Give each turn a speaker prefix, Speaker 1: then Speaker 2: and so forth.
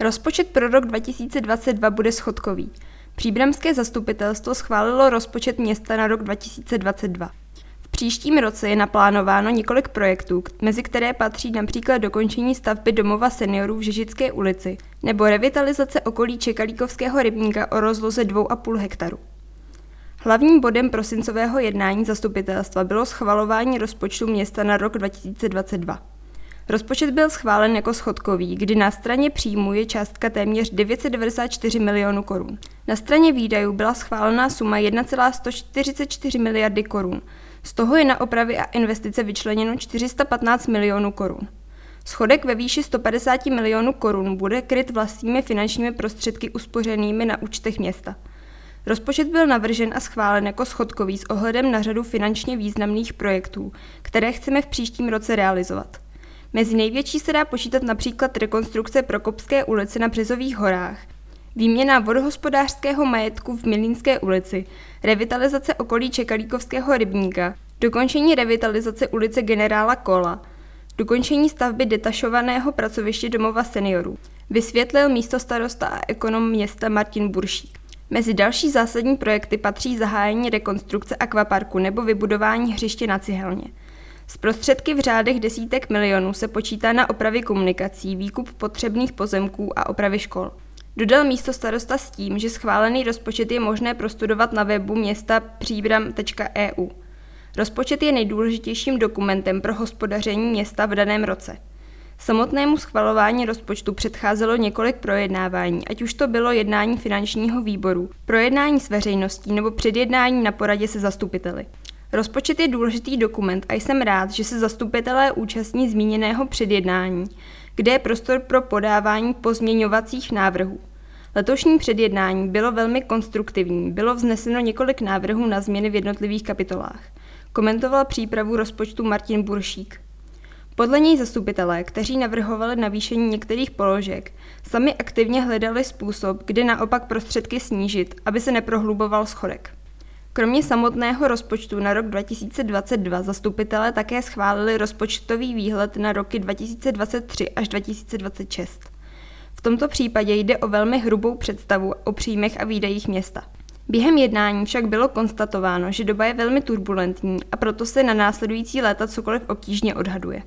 Speaker 1: Rozpočet pro rok 2022 bude schodkový. Příbramské zastupitelstvo schválilo rozpočet města na rok 2022. V příštím roce je naplánováno několik projektů, mezi které patří například dokončení stavby domova seniorů v Žežické ulici nebo revitalizace okolí Čekalíkovského rybníka o rozloze 2,5 hektaru. Hlavním bodem prosincového jednání zastupitelstva bylo schvalování rozpočtu města na rok 2022. Rozpočet byl schválen jako schodkový, kdy na straně příjmů je částka téměř 994 milionů korun. Na straně výdajů byla schválená suma 1,144 miliardy korun. Z toho je na opravy a investice vyčleněno 415 milionů korun. Schodek ve výši 150 milionů korun bude kryt vlastními finančními prostředky uspořenými na účtech města. Rozpočet byl navržen a schválen jako schodkový s ohledem na řadu finančně významných projektů, které chceme v příštím roce realizovat. Mezi největší se dá počítat například rekonstrukce Prokopské ulice na Březových horách, výměna vodohospodářského majetku v Milínské ulici, revitalizace okolí Čekalíkovského rybníka, dokončení revitalizace ulice generála Kola, dokončení stavby detašovaného pracoviště domova seniorů, vysvětlil místo starosta a ekonom města Martin Buršík. Mezi další zásadní projekty patří zahájení rekonstrukce akvaparku nebo vybudování hřiště na Cihelně. Z prostředky v řádech desítek milionů se počítá na opravy komunikací, výkup potřebných pozemků a opravy škol. Dodal místo starosta s tím, že schválený rozpočet je možné prostudovat na webu města příbram.eu. Rozpočet je nejdůležitějším dokumentem pro hospodaření města v daném roce. Samotnému schvalování rozpočtu předcházelo několik projednávání, ať už to bylo jednání finančního výboru, projednání s veřejností nebo předjednání na poradě se zastupiteli. Rozpočet je důležitý dokument a jsem rád, že se zastupitelé účastní zmíněného předjednání, kde je prostor pro podávání pozměňovacích návrhů. Letošní předjednání bylo velmi konstruktivní, bylo vzneseno několik návrhů na změny v jednotlivých kapitolách. Komentoval přípravu rozpočtu Martin Buršík. Podle něj zastupitelé, kteří navrhovali navýšení některých položek, sami aktivně hledali způsob, kdy naopak prostředky snížit, aby se neprohluboval schodek. Kromě samotného rozpočtu na rok 2022 zastupitelé také schválili rozpočtový výhled na roky 2023 až 2026. V tomto případě jde o velmi hrubou představu o příjmech a výdajích města. Během jednání však bylo konstatováno, že doba je velmi turbulentní a proto se na následující léta cokoliv obtížně odhaduje.